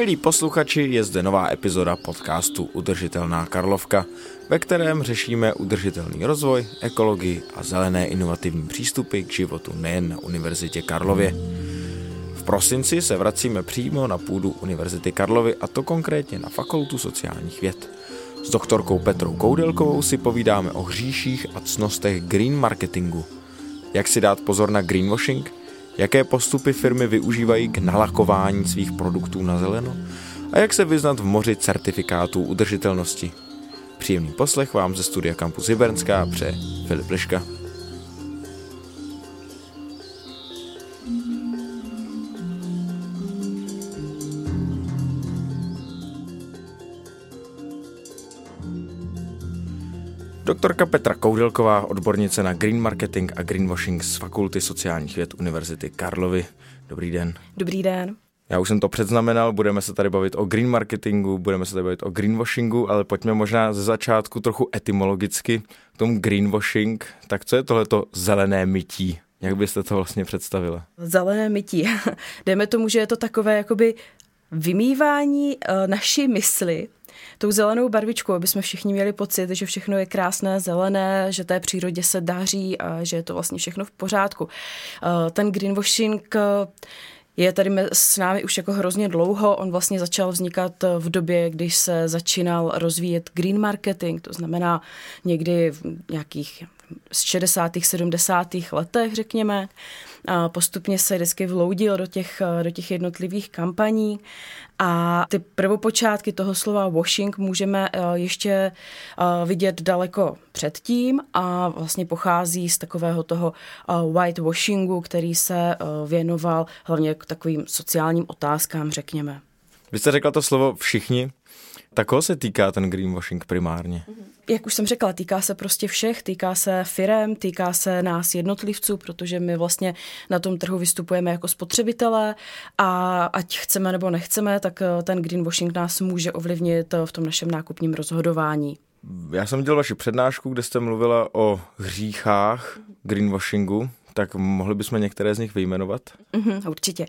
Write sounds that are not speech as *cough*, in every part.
Milí posluchači, je zde nová epizoda podcastu Udržitelná Karlovka, ve kterém řešíme udržitelný rozvoj, ekologii a zelené inovativní přístupy k životu nejen na Univerzitě Karlově. V prosinci se vracíme přímo na půdu Univerzity Karlovy a to konkrétně na Fakultu sociálních věd. S doktorkou Petrou Koudelkovou si povídáme o hříších a cnostech green marketingu. Jak si dát pozor na greenwashing – jaké postupy firmy využívají k nalakování svých produktů na zeleno a jak se vyznat v moři certifikátů udržitelnosti. Příjemný poslech vám ze studia Campus Hybernská pře Filip Liška. Doktorka Petra Koudelková, odbornice na green marketing a greenwashing z Fakulty sociálních věd Univerzity Karlovy. Dobrý den. Dobrý den. Já už jsem to předznamenal, budeme se tady bavit o green marketingu, budeme se tady bavit o greenwashingu, ale pojďme možná ze začátku trochu etymologicky k tomu greenwashing. Tak co je tohleto zelené mytí? Jak byste to vlastně představila? Zelené mytí. *laughs* Dejme tomu, že je to takové jakoby vymývání uh, naší mysli tou zelenou barvičkou, aby jsme všichni měli pocit, že všechno je krásné, zelené, že té přírodě se daří a že je to vlastně všechno v pořádku. Eh, ten greenwashing eh, je tady s námi už jako hrozně dlouho. On vlastně začal vznikat v době, když se začínal rozvíjet green marketing, to znamená někdy v nějakých z 60. 70. letech, řekněme. A postupně se vždycky vloudil do těch, do těch jednotlivých kampaní a ty prvopočátky toho slova washing můžeme eh, ještě eh, vidět daleko předtím a vlastně pochází z takového toho eh, white washingu, který se věnoval hlavně k takovým sociálním otázkám, řekněme. Vy jste řekla to slovo všichni. Tak koho se týká ten greenwashing primárně? Jak už jsem řekla, týká se prostě všech, týká se firem, týká se nás jednotlivců, protože my vlastně na tom trhu vystupujeme jako spotřebitelé a ať chceme nebo nechceme, tak eh, ten greenwashing nás může ovlivnit eh, v tom našem nákupním rozhodování. Já jsem viděl vaši přednášku, kde jste mluvila o hříchách greenwashingu tak mohli bychom některé z nich vyjmenovat? Mm, určitě.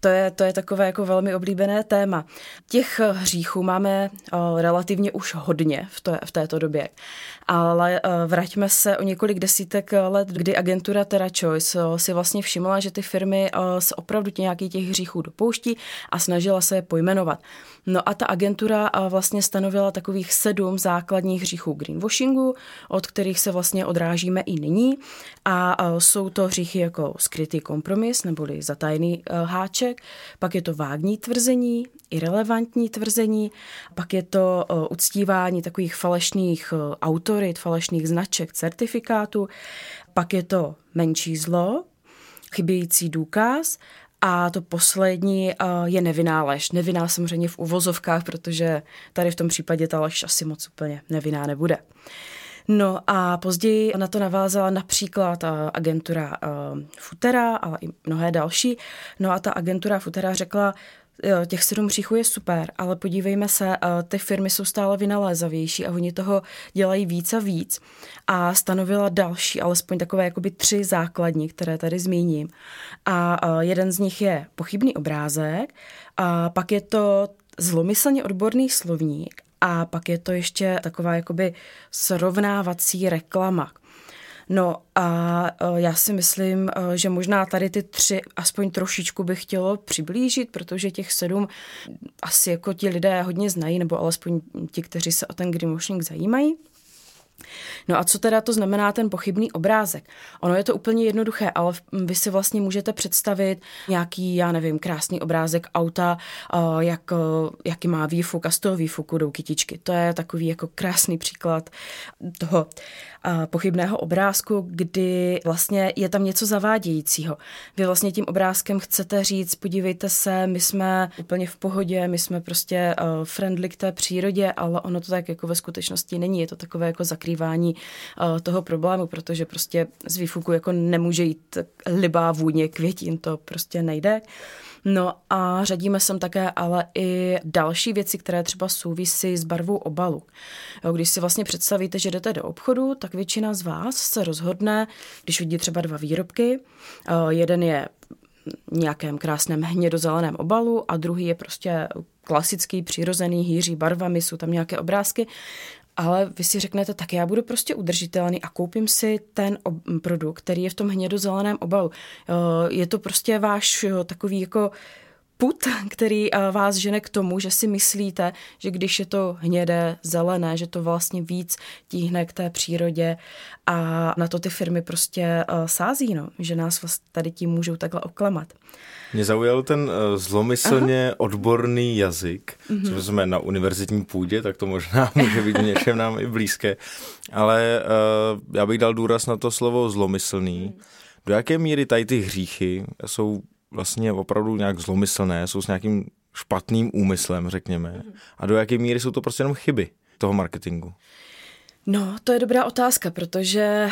To je, to je takové jako velmi oblíbené téma. Těch hříchů máme o, relativně už hodně v, to, v této době, ale o, vraťme se o několik desítek let, kdy agentura TerraChoice o, si vlastně všimla, že ty firmy o, se opravdu nějaký těch hříchů dopouští a snažila se je pojmenovat. No a ta agentura vlastně stanovila takových sedm základních hříchů greenwashingu, od kterých se vlastně odrážíme i nyní a jsou to hříchy jako skrytý kompromis neboli zatajený e, háček, pak je to vágní tvrzení, irrelevantní tvrzení, pak je to e, uctívání takových falešných e, autorit, falešných značek, certifikátů, pak je to menší zlo, chybějící důkaz a to poslední je nevinná lež. Nevinná samozřejmě v uvozovkách, protože tady v tom případě ta lež asi moc úplně nevinná nebude. No a později na to navázala například agentura Futera, ale i mnohé další. No a ta agentura Futera řekla, těch sedm příchů je super, ale podívejme se, ty firmy jsou stále vynalézavější a oni toho dělají víc a víc. A stanovila další, alespoň takové jakoby tři základní, které tady zmíním. A jeden z nich je pochybný obrázek, a pak je to zlomyslně odborný slovník a pak je to ještě taková jakoby srovnávací reklama. No a e, já si myslím, e, že možná tady ty tři aspoň trošičku bych chtělo přiblížit, protože těch sedm asi jako ti lidé hodně znají, nebo alespoň ti, kteří se o ten greenwashing zajímají. No a co teda to znamená ten pochybný obrázek? Ono je to úplně jednoduché, ale vy si vlastně můžete představit nějaký, já nevím, krásný obrázek auta, jak, jaký má výfuk a z toho výfuku jdou kytičky. To je takový jako krásný příklad toho pochybného obrázku, kdy vlastně je tam něco zavádějícího. Vy vlastně tím obrázkem chcete říct, podívejte se, my jsme úplně v pohodě, my jsme prostě friendly k té přírodě, ale ono to tak jako ve skutečnosti není. Je to takové jako zakrývání toho problému, protože prostě z výfuku jako nemůže jít libá vůně květin, to prostě nejde. No a řadíme sem také ale i další věci, které třeba souvisí s barvou obalu. Když si vlastně představíte, že jdete do obchodu, tak většina z vás se rozhodne, když vidí třeba dva výrobky, jeden je nějakém krásném hnědozeleném obalu a druhý je prostě klasický, přirozený, hýří barvami, jsou tam nějaké obrázky. Ale vy si řeknete, tak já budu prostě udržitelný a koupím si ten produkt, který je v tom hnědozeleném obalu. Je to prostě váš takový jako put, který eh, vás žene k tomu, že si myslíte, že když je to hnědé, zelené, že to vlastně víc tíhne k té přírodě a na to ty firmy prostě eh, sází, no, že nás vlastně tady tím můžou takhle oklamat. Mě zaujal ten uh, zlomyslně Aha. odborný jazyk, mm-hmm. co jsme na univerzitní půdě, tak to možná *laughs* může být něčem nám i blízké, ale uh, já bych dal důraz na to slovo zlomyslný. Do jaké míry tady ty hříchy jsou vlastně opravdu nějak zlomyslné, jsou s nějakým špatným úmyslem, řekněme. A do jaké míry jsou to prostě jenom chyby toho marketingu? No, to je dobrá otázka, protože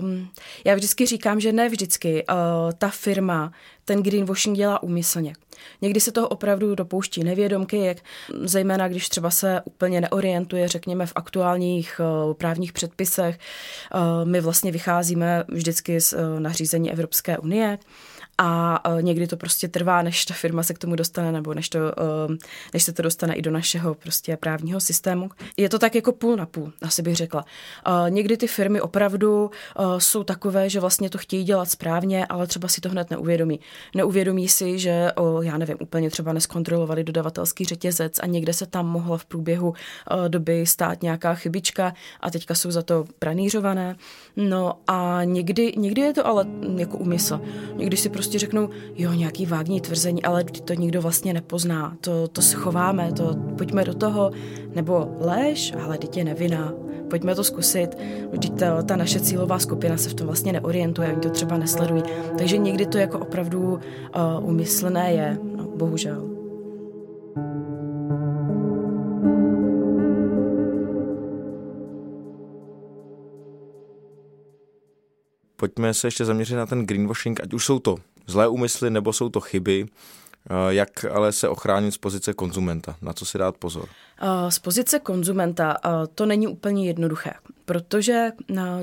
um, já vždycky říkám, že ne vždycky uh, ta firma ten greenwashing dělá úmyslně. Někdy se toho opravdu dopouští nevědomky, jak zejména když třeba se úplně neorientuje, řekněme, v aktuálních uh, právních předpisech. Uh, my vlastně vycházíme vždycky z uh, nařízení Evropské unie a e, někdy to prostě trvá, než ta firma se k tomu dostane, nebo než, to, e, než se to dostane i do našeho prostě právního systému. Je to tak jako půl na půl, asi bych řekla. Někdy ty firmy opravdu e, jsou takové, že vlastně to chtějí dělat správně, ale třeba si to hned neuvědomí. Neuvědomí si, že, já nevím, úplně třeba neskontrolovali dodavatelský řetězec a někde se tam mohla v průběhu doby stát nějaká chybička a teďka jsou za to pranířované. No a někdy, někdy je to ale jako úmysl. Někdy si prostě prostě řeknou, jo, nějaký vágní tvrzení, ale to nikdo vlastně nepozná, to, to schováme, to pojďme do toho, nebo lež, ale dítě nevina, pojďme to zkusit, vždyť ta, ta naše cílová skupina se v tom vlastně neorientuje, oni to třeba nesledují. Takže někdy to jako opravdu uh, umyslné je, no, bohužel. Pojďme se ještě zaměřit na ten greenwashing, ať už jsou to zlé úmysly nebo jsou to chyby, eh, jak ale se ochránit z pozice konzumenta? Na co si dát pozor? Eh, z pozice konzumenta eh, to není úplně jednoduché, protože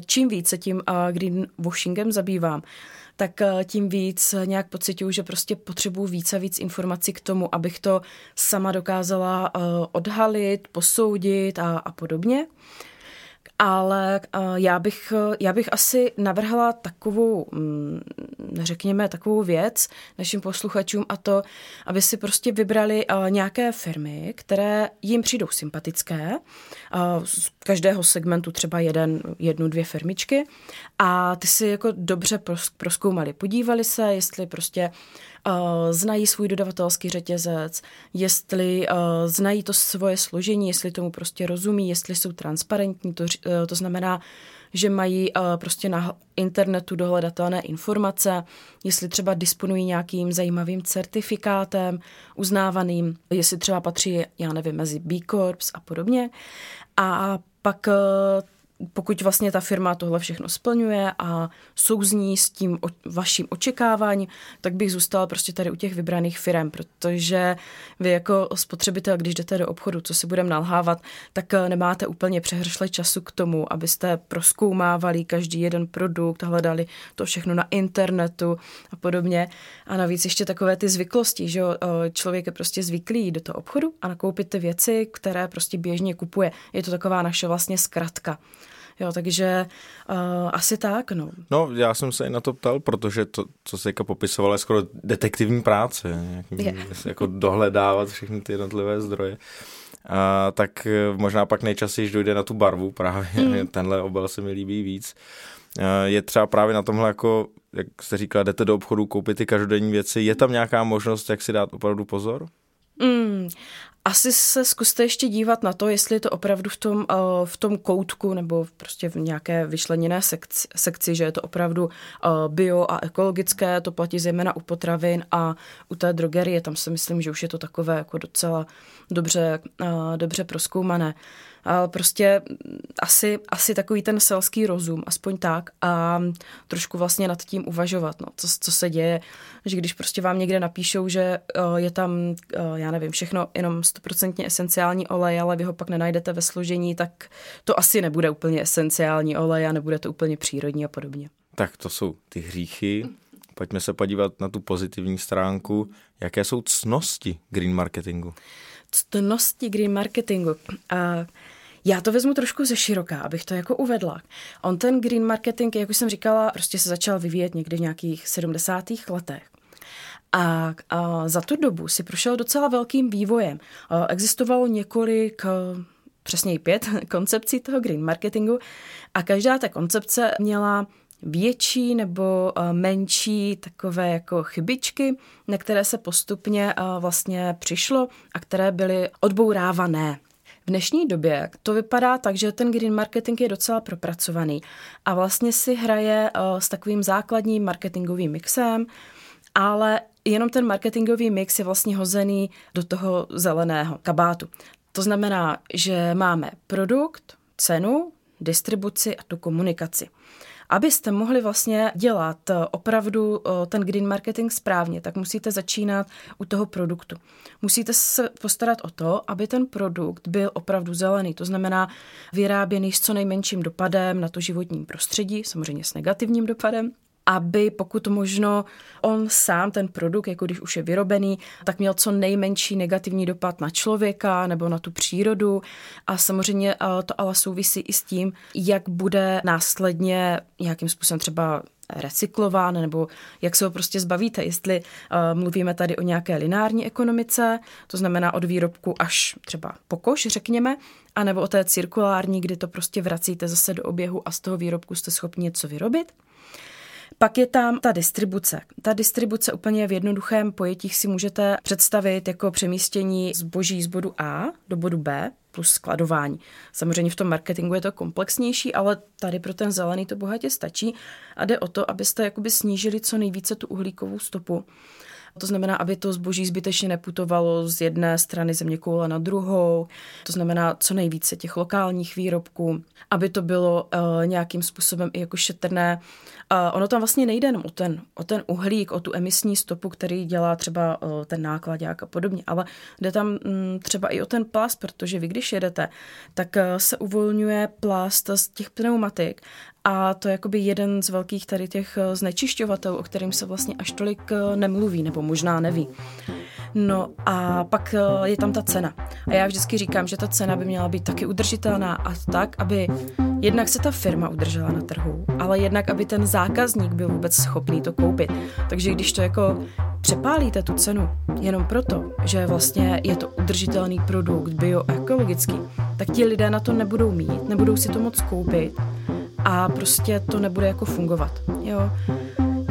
čím víc se tím greenwashingem zabývám, tak tím víc nějak pocituju, že prostě potřebuji víc a víc informací k tomu, abych to sama dokázala odhalit, posoudit a, a podobně. Ale uh, já, bych, já bych asi navrhla takovou, mm, řekněme, takovou věc našim posluchačům a to, aby si prostě vybrali uh, nějaké firmy, které jim přijdou sympatické, z každého segmentu třeba jeden, jednu, dvě firmičky a ty si jako dobře proskoumali, podívali se, jestli prostě znají svůj dodavatelský řetězec, jestli uh, znají to svoje složení, jestli tomu prostě rozumí, jestli jsou transparentní, to, uh, to znamená, že mají prostě na internetu dohledatelné informace, jestli třeba disponují nějakým zajímavým certifikátem uznávaným, jestli třeba patří, já nevím, mezi B Corps a podobně. A pak pokud vlastně ta firma tohle všechno splňuje a souzní s tím o, vaším očekáváním, tak bych zůstala prostě tady u těch vybraných firm, protože vy jako spotřebitel, když jdete do obchodu, co si budeme nalhávat, tak eh, nemáte úplně přehršle času k tomu, abyste proskoumávali každý jeden produkt, hledali to všechno na internetu a podobně. A navíc ještě takové ty zvyklosti, že eh, člověk je prostě zvyklý do toho obchodu a nakoupit ty věci, které prostě běžně kupuje. Je to taková naše vlastně zkratka. Jo, takže uh, asi tak, no. No, já jsem se i na to ptal, protože to, co se popisovala, je skoro detektivní práce, nějaký, je. *laughs* jako dohledávat všechny ty jednotlivé zdroje. A, tak eh, možná pak nejčastěji dojde na tu barvu právě, mm. *laughs* tenhle obal se mi líbí víc. A, je třeba právě na tomhle jako, jak jste říkala, jdete do obchodu, koupit ty každodenní věci, je tam nějaká možnost, jak si dát opravdu pozor? Mm, asi se zkuste ještě dívat na to, jestli je to opravdu v tom, uh, v tom koutku nebo prostě v nějaké vyšleněné sekci, sekci, že je to opravdu uh, bio a ekologické, to platí zejména u potravin a u té drogerie, tam si myslím, že už je to takové jako docela dobře, uh, dobře proskoumané. Prostě asi, asi takový ten selský rozum, aspoň tak a trošku vlastně nad tím uvažovat, no, co, co se děje, že když prostě vám někde napíšou, že uh, je tam, uh, já nevím, všechno jenom stoprocentně esenciální olej, ale vy ho pak nenajdete ve složení, tak to asi nebude úplně esenciální olej a nebude to úplně přírodní a podobně. Tak to jsou ty hříchy. pojďme se podívat na tu pozitivní stránku. Jaké jsou cnosti green marketingu? Ctnosti green marketingu. A já to vezmu trošku ze široká, abych to jako uvedla. On ten green marketing, jak už jsem říkala, prostě se začal vyvíjet někdy v nějakých 70. letech. A, a za tu dobu si prošel docela velkým vývojem. Existovalo několik přesněji pět *laughs* koncepcí toho green marketingu a každá ta koncepce měla větší nebo menší takové jako chybičky, na které se postupně vlastně přišlo a které byly odbourávané. V dnešní době to vypadá tak, že ten green marketing je docela propracovaný a vlastně si hraje s takovým základním marketingovým mixem, ale jenom ten marketingový mix je vlastně hozený do toho zeleného kabátu. To znamená, že máme produkt, cenu, distribuci a tu komunikaci. Abyste mohli vlastně dělat eh, opravdu eh, ten green marketing správně, tak musíte začínat u toho produktu. Musíte se postarat o to, aby ten produkt byl opravdu zelený, to znamená vyráběný s co nejmenším dopadem na to životní prostředí, samozřejmě s negativním dopadem, aby pokud možno on sám, ten produkt, jako když už je vyrobený, tak měl co nejmenší negativní dopad na člověka nebo na tu přírodu. A samozřejmě eh, to ale souvisí i s tím, jak bude následně nějakým způsobem třeba recyklován, nebo jak se ho prostě zbavíte, jestli uh, mluvíme tady o nějaké lineární ekonomice, to znamená od výrobku až třeba po koš, řekněme, anebo o té cirkulární, kdy to prostě vracíte zase do oběhu a z toho výrobku jste schopni něco vyrobit. Pak je tam ta distribuce. Ta distribuce úplně v jednoduchém pojetí si můžete představit jako přemístění zboží z bodu A do bodu B plus skladování. Samozřejmě v tom marketingu je to komplexnější, ale tady pro ten zelený to bohatě stačí a jde o to, abyste jakoby snížili co nejvíce tu uhlíkovou stopu to znamená, aby to zboží zbytečně neputovalo z jedné strany země koule na druhou. To znamená co nejvíce těch lokálních výrobků, aby to bylo uh, nějakým způsobem i jako šetrné. Uh, ono tam vlastně nejde jenom o ten, o ten uhlík, o tu emisní stopu, který dělá třeba uh, ten náklad a podobně, ale jde tam um, třeba i o ten plast, protože vy když jedete, tak uh, se uvolňuje plast z těch pneumatik a to je jakoby jeden z velkých tady těch eh, znečišťovatelů, o kterým se vlastně až tolik eh, nemluví, nebo možná neví. No a pak eh, je tam ta cena. A já vždycky říkám, že ta cena by měla být taky udržitelná a tak, aby jednak se ta firma udržela na trhu, ale jednak, aby ten zákazník byl vůbec schopný to koupit. Takže když to jako přepálíte tu cenu jenom proto, že vlastně je to udržitelný produkt, bioekologický, tak ti lidé na to nebudou mít, nebudou si to moc koupit a prostě to nebude jako fungovat. Jo.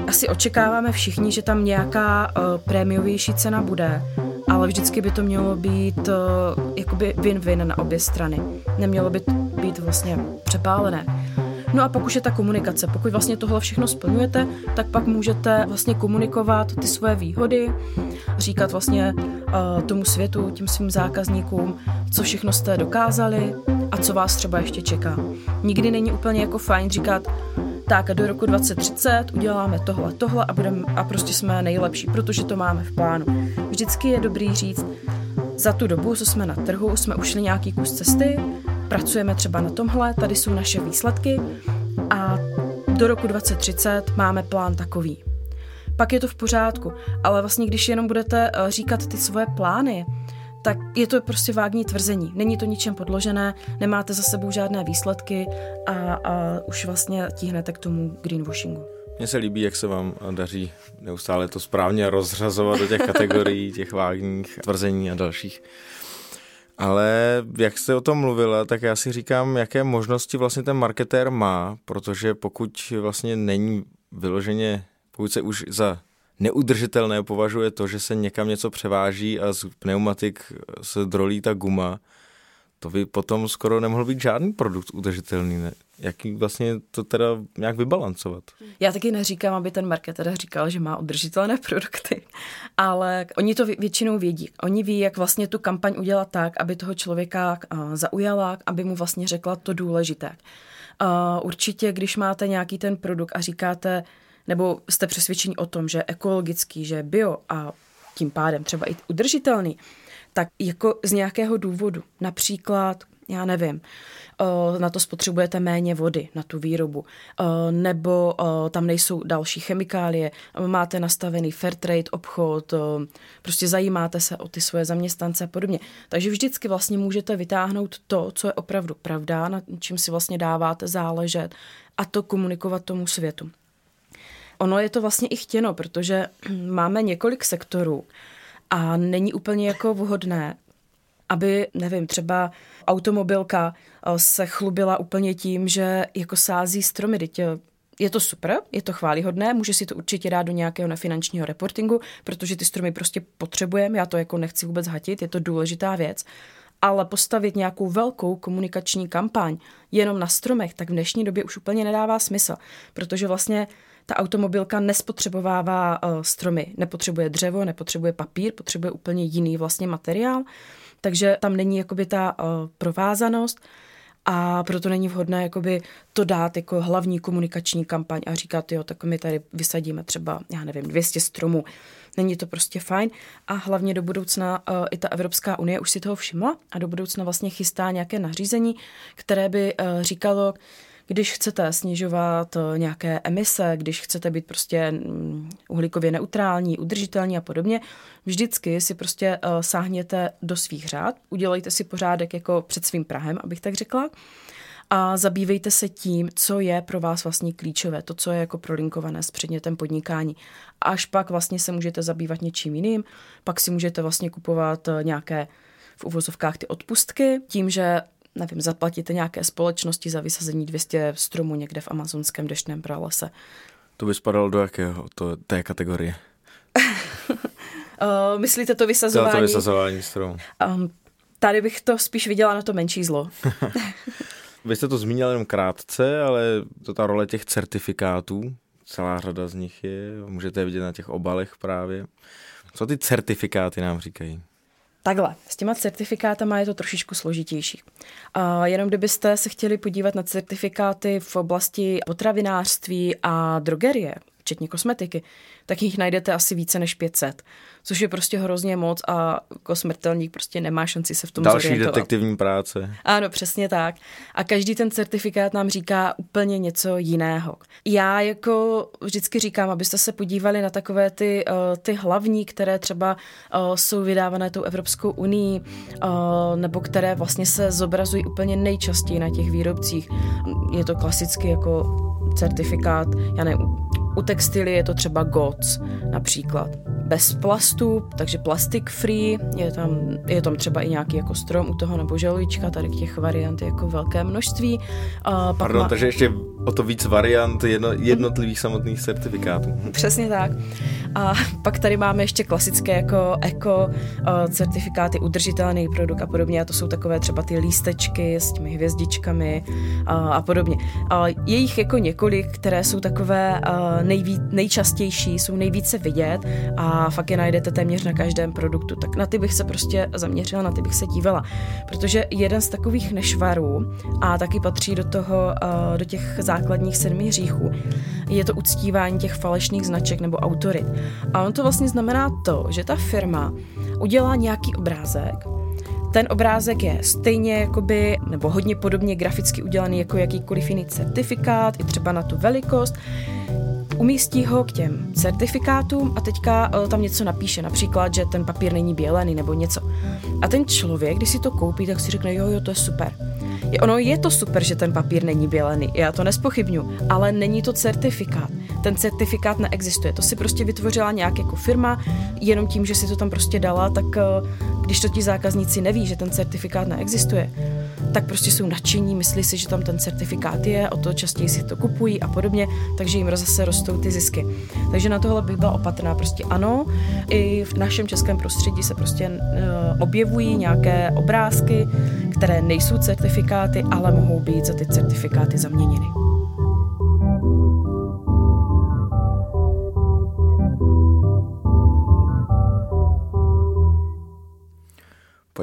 Asi očekáváme všichni, že tam nějaká uh, prémiovější cena bude, ale vždycky by to mělo být uh, jakoby win-win na obě strany. Nemělo by být vlastně přepálené. No a pak už je ta komunikace. Pokud vlastně tohle všechno splňujete, tak pak můžete vlastně komunikovat ty svoje výhody, říkat vlastně uh, tomu světu, těm svým zákazníkům, co všechno jste dokázali a co vás třeba ještě čeká. Nikdy není úplně jako fajn říkat, tak a do roku 2030 uděláme tohle, tohle a, budem, a prostě jsme nejlepší, protože to máme v plánu. Vždycky je dobrý říct, za tu dobu, co jsme na trhu, jsme ušli nějaký kus cesty, pracujeme třeba na tomhle, tady jsou naše výsledky a do roku 2030 máme plán takový. Pak je to v pořádku, ale vlastně když jenom budete eh, říkat ty svoje plány, tak je to prostě vágní tvrzení. Není to ničem podložené, nemáte za sebou žádné výsledky a, a už vlastně tíhnete k tomu greenwashingu. Mně se líbí, jak se vám daří neustále to správně rozřazovat do těch kategorií, *laughs* těch vágních tvrzení a dalších. Ale jak jste o tom mluvila, tak já si říkám, jaké možnosti vlastně ten marketér má, protože pokud vlastně není vyloženě, pokud se už za neudržitelné považuje to, že se někam něco převáží a z pneumatik se drolí ta guma, to by potom skoro nemohl být žádný produkt udržitelný. Ne? Jak vlastně to teda nějak vybalancovat? Já taky neříkám, aby ten marketer říkal, že má udržitelné produkty, ale oni to většinou vědí. Oni ví, jak vlastně tu kampaň udělat tak, aby toho člověka zaujala, aby mu vlastně řekla to důležité. Určitě, když máte nějaký ten produkt a říkáte, nebo jste přesvědčeni o tom, že ekologický, že bio a tím pádem třeba i udržitelný, tak jako z nějakého důvodu, například já nevím, na to spotřebujete méně vody, na tu výrobu, nebo tam nejsou další chemikálie, máte nastavený fair trade obchod, prostě zajímáte se o ty svoje zaměstnance a podobně. Takže vždycky vlastně můžete vytáhnout to, co je opravdu pravda, na čím si vlastně dáváte záležet a to komunikovat tomu světu. Ono je to vlastně i chtěno, protože *clears throat* máme několik sektorů a není úplně jako vhodné, aby, nevím, třeba automobilka eh, se chlubila úplně tím, že jako sází stromy. Teď eh, je to super, je to chválihodné, může si to určitě dát do nějakého nefinančního reportingu, protože ty stromy prostě potřebujeme, já to jako nechci vůbec hatit, je to důležitá věc. Ale postavit nějakou velkou komunikační kampaň jenom na stromech, tak v dnešní době už úplně nedává smysl, protože vlastně ta automobilka nespotřebovává uh, stromy, nepotřebuje dřevo, nepotřebuje papír, potřebuje úplně jiný vlastně materiál, takže tam není jakoby ta uh, provázanost a proto není vhodné jakoby to dát jako hlavní komunikační kampaň a říkat, jo, tak my tady vysadíme třeba, já nevím, 200 stromů. Není to prostě fajn. A hlavně do budoucna uh, i ta Evropská unie už si toho všimla a do budoucna vlastně chystá nějaké nařízení, které by uh, říkalo, když chcete snižovat eh, nějaké emise, když chcete být prostě mm, uhlíkově neutrální, udržitelní a podobně, vždycky si prostě uh, sáhněte do svých řád, udělejte si pořádek jako před svým Prahem, abych tak řekla, a zabývejte se tím, co je pro vás vlastně klíčové, to, co je jako prolinkované s předmětem podnikání. Až pak vlastně se můžete zabývat něčím jiným, pak si můžete vlastně kupovat eh, nějaké v uvozovkách ty odpustky, tím, že nevím, zaplatíte nějaké společnosti za vysazení 200 stromů někde v amazonském deštném pralese. To by spadalo do jakého to, té kategorie? uh, *laughs* myslíte to vysazování? To, to vysazování stromů. Um, tady bych to spíš viděla na to menší zlo. *laughs* Vy jste to zmínil jenom krátce, ale to ta role těch certifikátů, celá řada z nich je, můžete je vidět na těch obalech právě. Co ty certifikáty nám říkají? Takhle, s těma certifikátama je to trošičku složitější. A jenom kdybyste se chtěli podívat na certifikáty v oblasti potravinářství a drogerie, včetně kosmetiky, tak jich najdete asi více než 500, což je prostě hrozně moc a kosmrtelník prostě nemá šanci se v tom Další zorientovat. detektivní práce. Ano, přesně tak. A každý ten certifikát nám říká úplně něco jiného. Já jako vždycky říkám, abyste se podívali na takové ty, uh, ty hlavní, které třeba uh, jsou vydávané tou Evropskou unii, uh, nebo které vlastně se zobrazují úplně nejčastěji na těch výrobcích. Je to klasicky jako certifikát, já nevím, u textily je to třeba GOTS například. Bez plastu, takže plastic free, je tam, je tam třeba i nějaký jako strom u toho nebo želujíčka, tady těch variant je jako velké množství. A pak Pardon, má... takže ještě o to víc variant jedno, jednotlivých samotných certifikátů. *laughs* Přesně tak. A pak tady máme ještě klasické jako eko certifikáty, udržitelný produkt a podobně. A to jsou takové třeba ty lístečky s těmi hvězdičkami a, a podobně. A je jich jako několik, které jsou takové nejví, nejčastější, jsou nejvíce vidět a fakt je najdete téměř na každém produktu. Tak na ty bych se prostě zaměřila, na ty bych se dívala. Protože jeden z takových nešvarů a taky patří do toho, do těch základních sedmi hříchů, je to uctívání těch falešných značek nebo autorit. A on to vlastně znamená to, že ta firma udělá nějaký obrázek, ten obrázek je stejně jakoby, nebo hodně podobně graficky udělaný jako jakýkoliv jiný certifikát, i třeba na tu velikost, umístí ho k těm certifikátům a teďka eh, tam něco napíše, například, že ten papír není bělený nebo něco. A ten člověk, když si to koupí, tak si řekne, jo, jo, to je super. Je, ono je to super, že ten papír není bělený, já to nespochybnu, ale není to certifikát. Ten certifikát neexistuje, to si prostě vytvořila nějak jako firma, jenom tím, že si to tam prostě dala, tak eh, když to ti zákazníci neví, že ten certifikát neexistuje, tak prostě jsou nadšení, myslí si, že tam ten certifikát je, o to častěji si to kupují a podobně, takže jim zase rostou ty zisky. Takže na tohle bych byla opatrná. Prostě ano, i v našem českém prostředí se prostě uh, objevují nějaké obrázky, které nejsou certifikáty, ale mohou být za ty certifikáty zaměněny.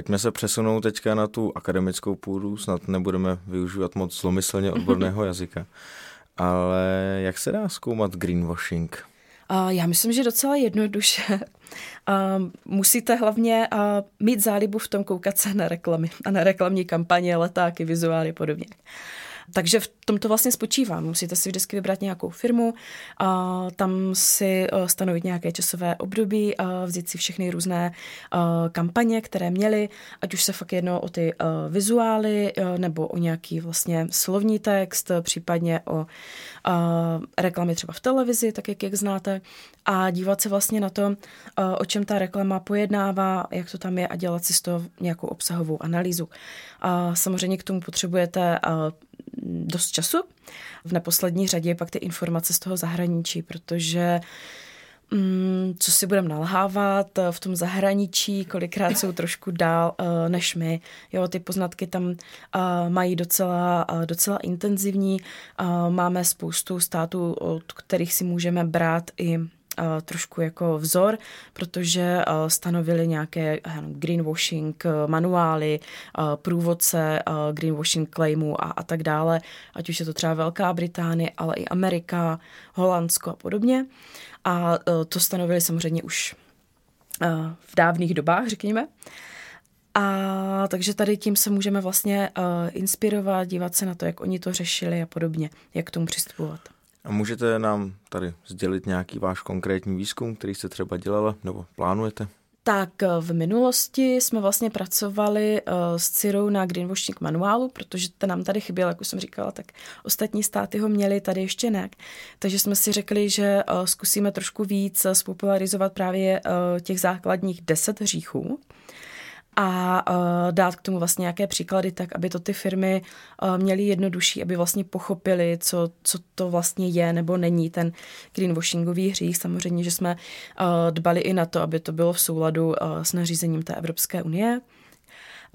Pojďme se přesunout teďka na tu akademickou půdu, snad nebudeme využívat moc zlomyslně odborného *laughs* jazyka. Ale jak se dá zkoumat greenwashing? Já myslím, že docela jednoduše. Musíte hlavně mít zálibu v tom koukat se na reklamy a na reklamní kampaně, letáky, vizuály a podobně. Takže v tom to vlastně spočívá. Musíte si vždycky vybrat nějakou firmu, a tam si e, stanovit nějaké časové období, a vzít si všechny různé e, kampaně, které měly, ať už se fakt jedno o ty e, vizuály nebo o nějaký vlastně slovní text, případně o reklamy třeba v televizi, tak jak, jak znáte, a dívat se vlastně na to, o čem ta reklama pojednává, jak to tam je a dělat si z toho nějakou obsahovou analýzu. A samozřejmě k tomu potřebujete dost času. V neposlední řadě pak ty informace z toho zahraničí, protože mm, co si budeme nalhávat v tom zahraničí, kolikrát jsou trošku dál uh, než my. Jo, ty poznatky tam uh, mají docela, uh, docela intenzivní. Máme spoustu států, od kterých si můžeme brát i trošku jako vzor, protože stanovili nějaké greenwashing manuály, průvodce greenwashing claimů a, a tak dále, ať už je to třeba Velká Británie, ale i Amerika, Holandsko a podobně. A to stanovili samozřejmě už v dávných dobách, řekněme. A takže tady tím se můžeme vlastně uh, inspirovat, dívat se na to, jak oni to řešili a podobně, jak k tomu přistupovat. A můžete nám tady sdělit nějaký váš konkrétní výzkum, který jste třeba dělala nebo plánujete? Tak eh, v minulosti jsme vlastně pracovali uh, s Cirou na greenwashing manuálu, protože ten nám tady chyběl, jak už jsem říkala, tak ostatní státy ho měli, tady ještě ne. Takže jsme si řekli, že uh, zkusíme trošku víc spopularizovat právě těch základních deset hříchů, a uh, dát k tomu vlastně nějaké příklady, tak aby to ty firmy uh, měly jednodušší, aby vlastně pochopili, co, co to vlastně je nebo není ten greenwashingový hřích. Samozřejmě, že jsme uh, dbali i na to, aby to bylo v souladu uh, s nařízením té Evropské unie.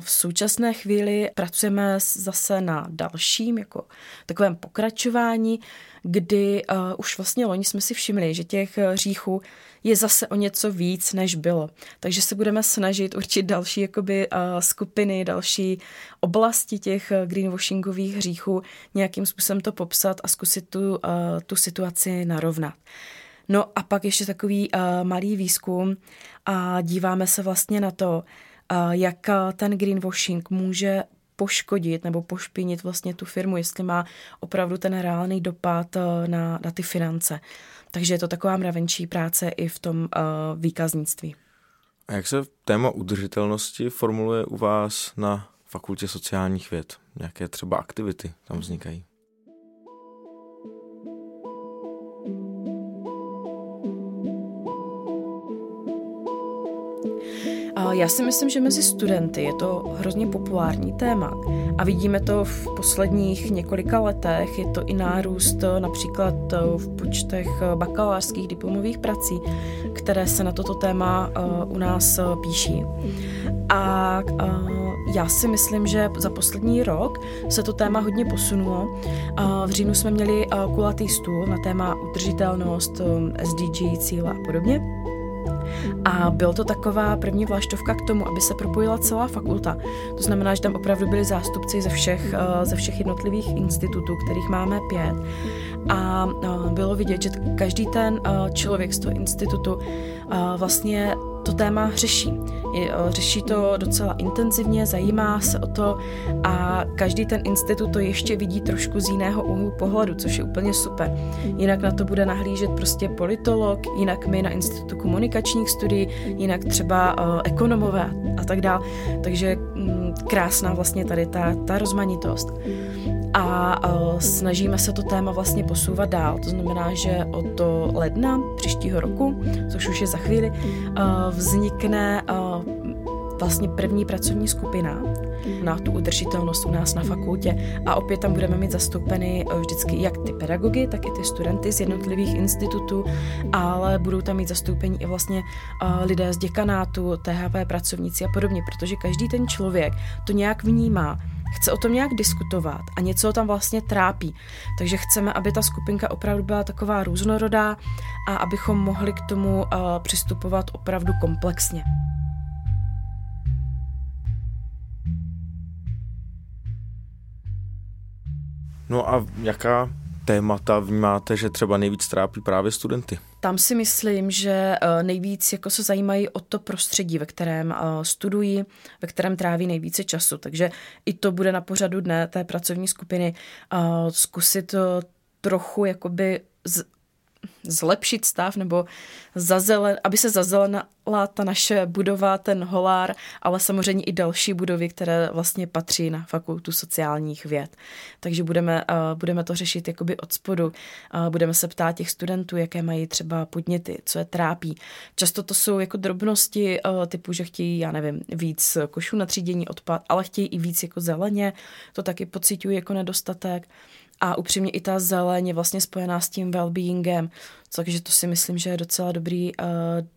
V současné chvíli pracujeme zase na dalším, jako takovém pokračování, kdy uh, už vlastně loni jsme si všimli, že těch hříchů je zase o něco víc, než bylo. Takže se budeme snažit určit další jakoby, uh, skupiny, další oblasti těch greenwashingových hříchů, nějakým způsobem to popsat a zkusit tu, uh, tu situaci narovnat. No a pak ještě takový uh, malý výzkum a díváme se vlastně na to, jak ten greenwashing může poškodit nebo pošpinit vlastně tu firmu, jestli má opravdu ten reálný dopad eh, na, na ty finance. Takže je to taková mravenčí práce i v tom uh, výkaznictví. A jak se téma udržitelnosti formuluje u vás na fakultě sociálních věd? Jaké třeba aktivity tam vznikají? Já si myslím, že mezi studenty je to hrozně populární téma a vidíme to v posledních několika letech. Je to i nárůst eh, například eh, v počtech eh, bakalářských diplomových prací, které se na toto téma u nás píší. A já si myslím, že za poslední rok se to téma hodně posunulo. V říjnu jsme měli kulatý stůl na téma udržitelnost, SDG, cíle a podobně. A byl to taková první vlaštovka k tomu, aby se propojila celá fakulta. To znamená, že tam opravdu byli zástupci ze všech, eh, ze všech jednotlivých institutů, kterých máme pět. A eh, bylo vidět, že každý ten eh, člověk z toho institutu vlastně to téma řeší. Je, řeší to docela intenzivně, zajímá se o to a každý ten institut to ještě vidí trošku z jiného úhlu pohledu, což je úplně super. Jinak na to bude nahlížet prostě politolog, jinak my na Institutu komunikačních studií, jinak třeba uh, ekonomové a tak dále. Takže mm, krásná vlastně tady ta, ta rozmanitost a uh, snažíme se to téma vlastně posouvat dál. To znamená, že od ledna příštího roku, což už je za chvíli, uh, vznikne uh, vlastně první pracovní skupina na tu udržitelnost u nás na fakultě a opět tam budeme mít zastoupeny vždycky jak ty pedagogy, tak i ty studenty z jednotlivých institutů, ale budou tam mít zastoupení i vlastně lidé z děkanátu, THV pracovníci a podobně, protože každý ten člověk to nějak vnímá chce o tom nějak diskutovat a něco tam vlastně trápí. Takže chceme, aby ta skupinka opravdu byla taková různorodá a abychom mohli k tomu uh, přistupovat opravdu komplexně. No a jaká témata vnímáte, že třeba nejvíc trápí právě studenty? Tam si myslím, že eh, nejvíc jako se zajímají o to prostředí, ve kterém eh, studují, ve kterém tráví nejvíce času. Takže i to bude na pořadu dne té pracovní skupiny eh, zkusit trochu jakoby zlepšit stav nebo zazelen, aby se zazelenala ta naše budova, ten holár, ale samozřejmě i další budovy, které vlastně patří na fakultu sociálních věd. Takže budeme, uh, budeme to řešit jakoby od spodu. Uh, budeme se ptát těch studentů, jaké mají třeba podněty, co je trápí. Často to jsou jako drobnosti uh, typu, že chtějí, já nevím, víc košů na třídění odpad, ale chtějí i víc jako zeleně. To taky pocitují jako nedostatek. A upřímně i ta zeleň je vlastně spojená s tím well-beingem, takže to si myslím, že je docela dobrý, uh,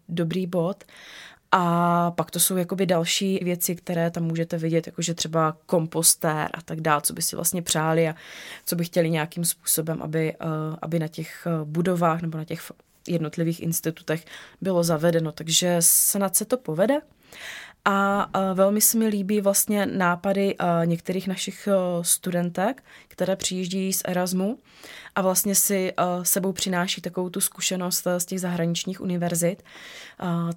dobrý bod. A pak to jsou jakoby další věci, které tam můžete vidět, jakože třeba kompostér a tak dále, co by si vlastně přáli a co by chtěli nějakým způsobem, aby, uh, aby na těch eh, budovách nebo na těch jednotlivých institutech bylo zavedeno. Takže snad se to povede. A velmi se mi líbí vlastně nápady některých našich studentek, které přijíždějí z Erasmu a vlastně si sebou přináší takovou tu zkušenost z těch zahraničních univerzit.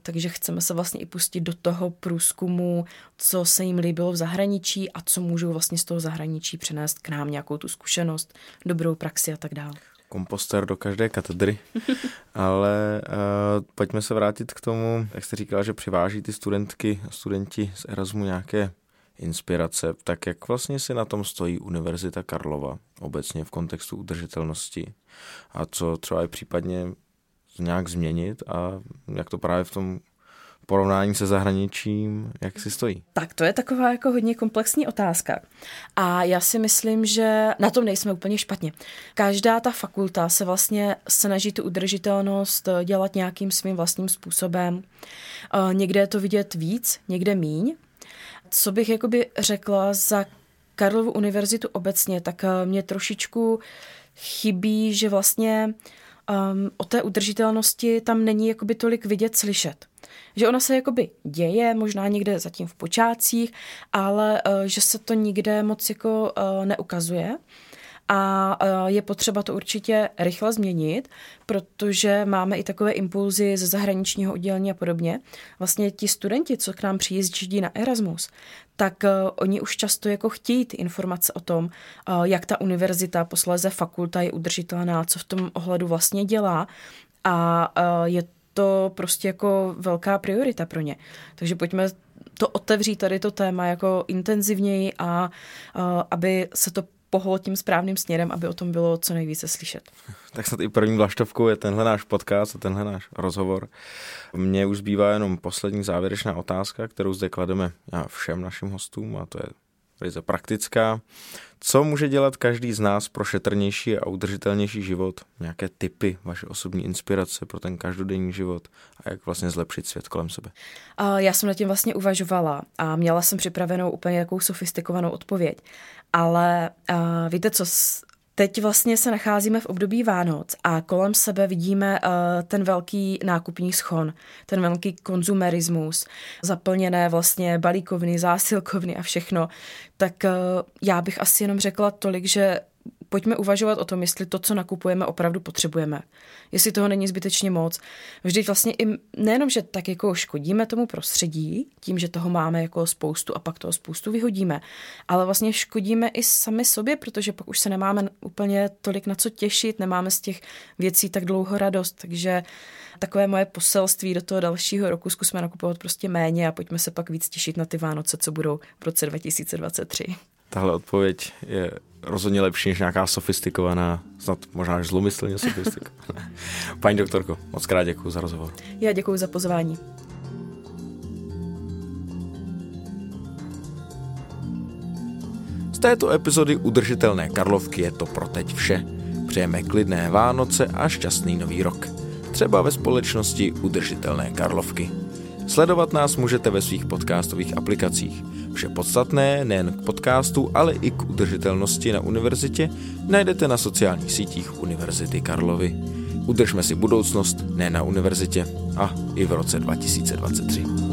Takže chceme se vlastně i pustit do toho průzkumu, co se jim líbilo v zahraničí a co můžou vlastně z toho zahraničí přenést k nám nějakou tu zkušenost, dobrou praxi a tak dále komposter do každé katedry, *laughs* ale uh, pojďme se vrátit k tomu, jak jste říkala, že přiváží ty studentky a studenti z Erasmu nějaké inspirace, tak jak vlastně si na tom stojí Univerzita Karlova obecně v kontextu udržitelnosti? A co třeba je případně nějak změnit a jak to právě v tom porovnání se zahraničím, jak si stojí? Tak to je taková jako hodně komplexní otázka. A já si myslím, že na tom nejsme úplně špatně. Každá ta fakulta se vlastně snaží tu udržitelnost dělat nějakým svým vlastním způsobem. Někde je to vidět víc, někde míň. Co bych jakoby řekla za Karlovu univerzitu obecně, tak eh, mě trošičku chybí, že vlastně um, o té udržitelnosti tam není jakoby tolik vidět, slyšet. Že ona se jakoby děje, možná někde zatím v počátcích, ale uh, že se to nikde moc jako uh, neukazuje a je potřeba to určitě rychle změnit, protože máme i takové impulzy ze zahraničního oddělení a podobně. Vlastně ti studenti, co k nám přijíždí na Erasmus, tak oni už často jako chtějí ty informace o tom, jak ta univerzita, posléze fakulta je udržitelná, co v tom ohledu vlastně dělá a je to prostě jako velká priorita pro ně. Takže pojďme to otevřít tady to téma jako intenzivněji a, a aby se to pohlo tím správným směrem, aby o tom bylo co nejvíce slyšet. *laughs* Tak snad i první vlaštovkou je tenhle náš podcast a tenhle náš rozhovor. Mně už zbývá jenom poslední závěrečná otázka, kterou zde klademe všem našim hostům a to je velice praktická. Co může dělat každý z nás pro šetrnější a udržitelnější život? Nějaké typy, vaše osobní inspirace pro ten každodenní život a jak vlastně zlepšit svět kolem sebe? Já jsem na tím vlastně uvažovala a měla jsem připravenou úplně jakou sofistikovanou odpověď. Ale víte co, Teď vlastně se nacházíme v období Vánoc a kolem sebe vidíme uh, ten velký nákupní schon, ten velký konzumerismus, zaplněné vlastně balíkovny, zásilkovny a všechno. Tak uh, já bych asi jenom řekla tolik, že pojďme uvažovat o tom, jestli to, co nakupujeme, opravdu potřebujeme. Jestli toho není zbytečně moc. Vždyť vlastně i nejenom, že tak jako škodíme tomu prostředí, tím, že toho máme jako spoustu a pak toho spoustu vyhodíme, ale vlastně škodíme i sami sobě, protože pak už se nemáme úplně tolik na co těšit, nemáme z těch věcí tak dlouho radost, takže takové moje poselství do toho dalšího roku, zkusme nakupovat prostě méně a pojďme se pak víc těšit na ty Vánoce, co budou v roce 2023. Tahle odpověď je rozhodně lepší než nějaká sofistikovaná, snad možná až zlomyslně sofistikovaná. *laughs* Paní doktorko, moc krát děkuji za rozhovor. Já děkuji za pozvání. Z této epizody Udržitelné Karlovky je to pro teď vše. Přejeme klidné Vánoce a šťastný nový rok. Třeba ve společnosti Udržitelné Karlovky. Sledovat nás můžete ve svých podcastových aplikacích. Vše podstatné nejen k podcastu, ale i k udržitelnosti na univerzitě najdete na sociálních sítích Univerzity Karlovy. Udržme si budoucnost ne na univerzitě a i v roce 2023.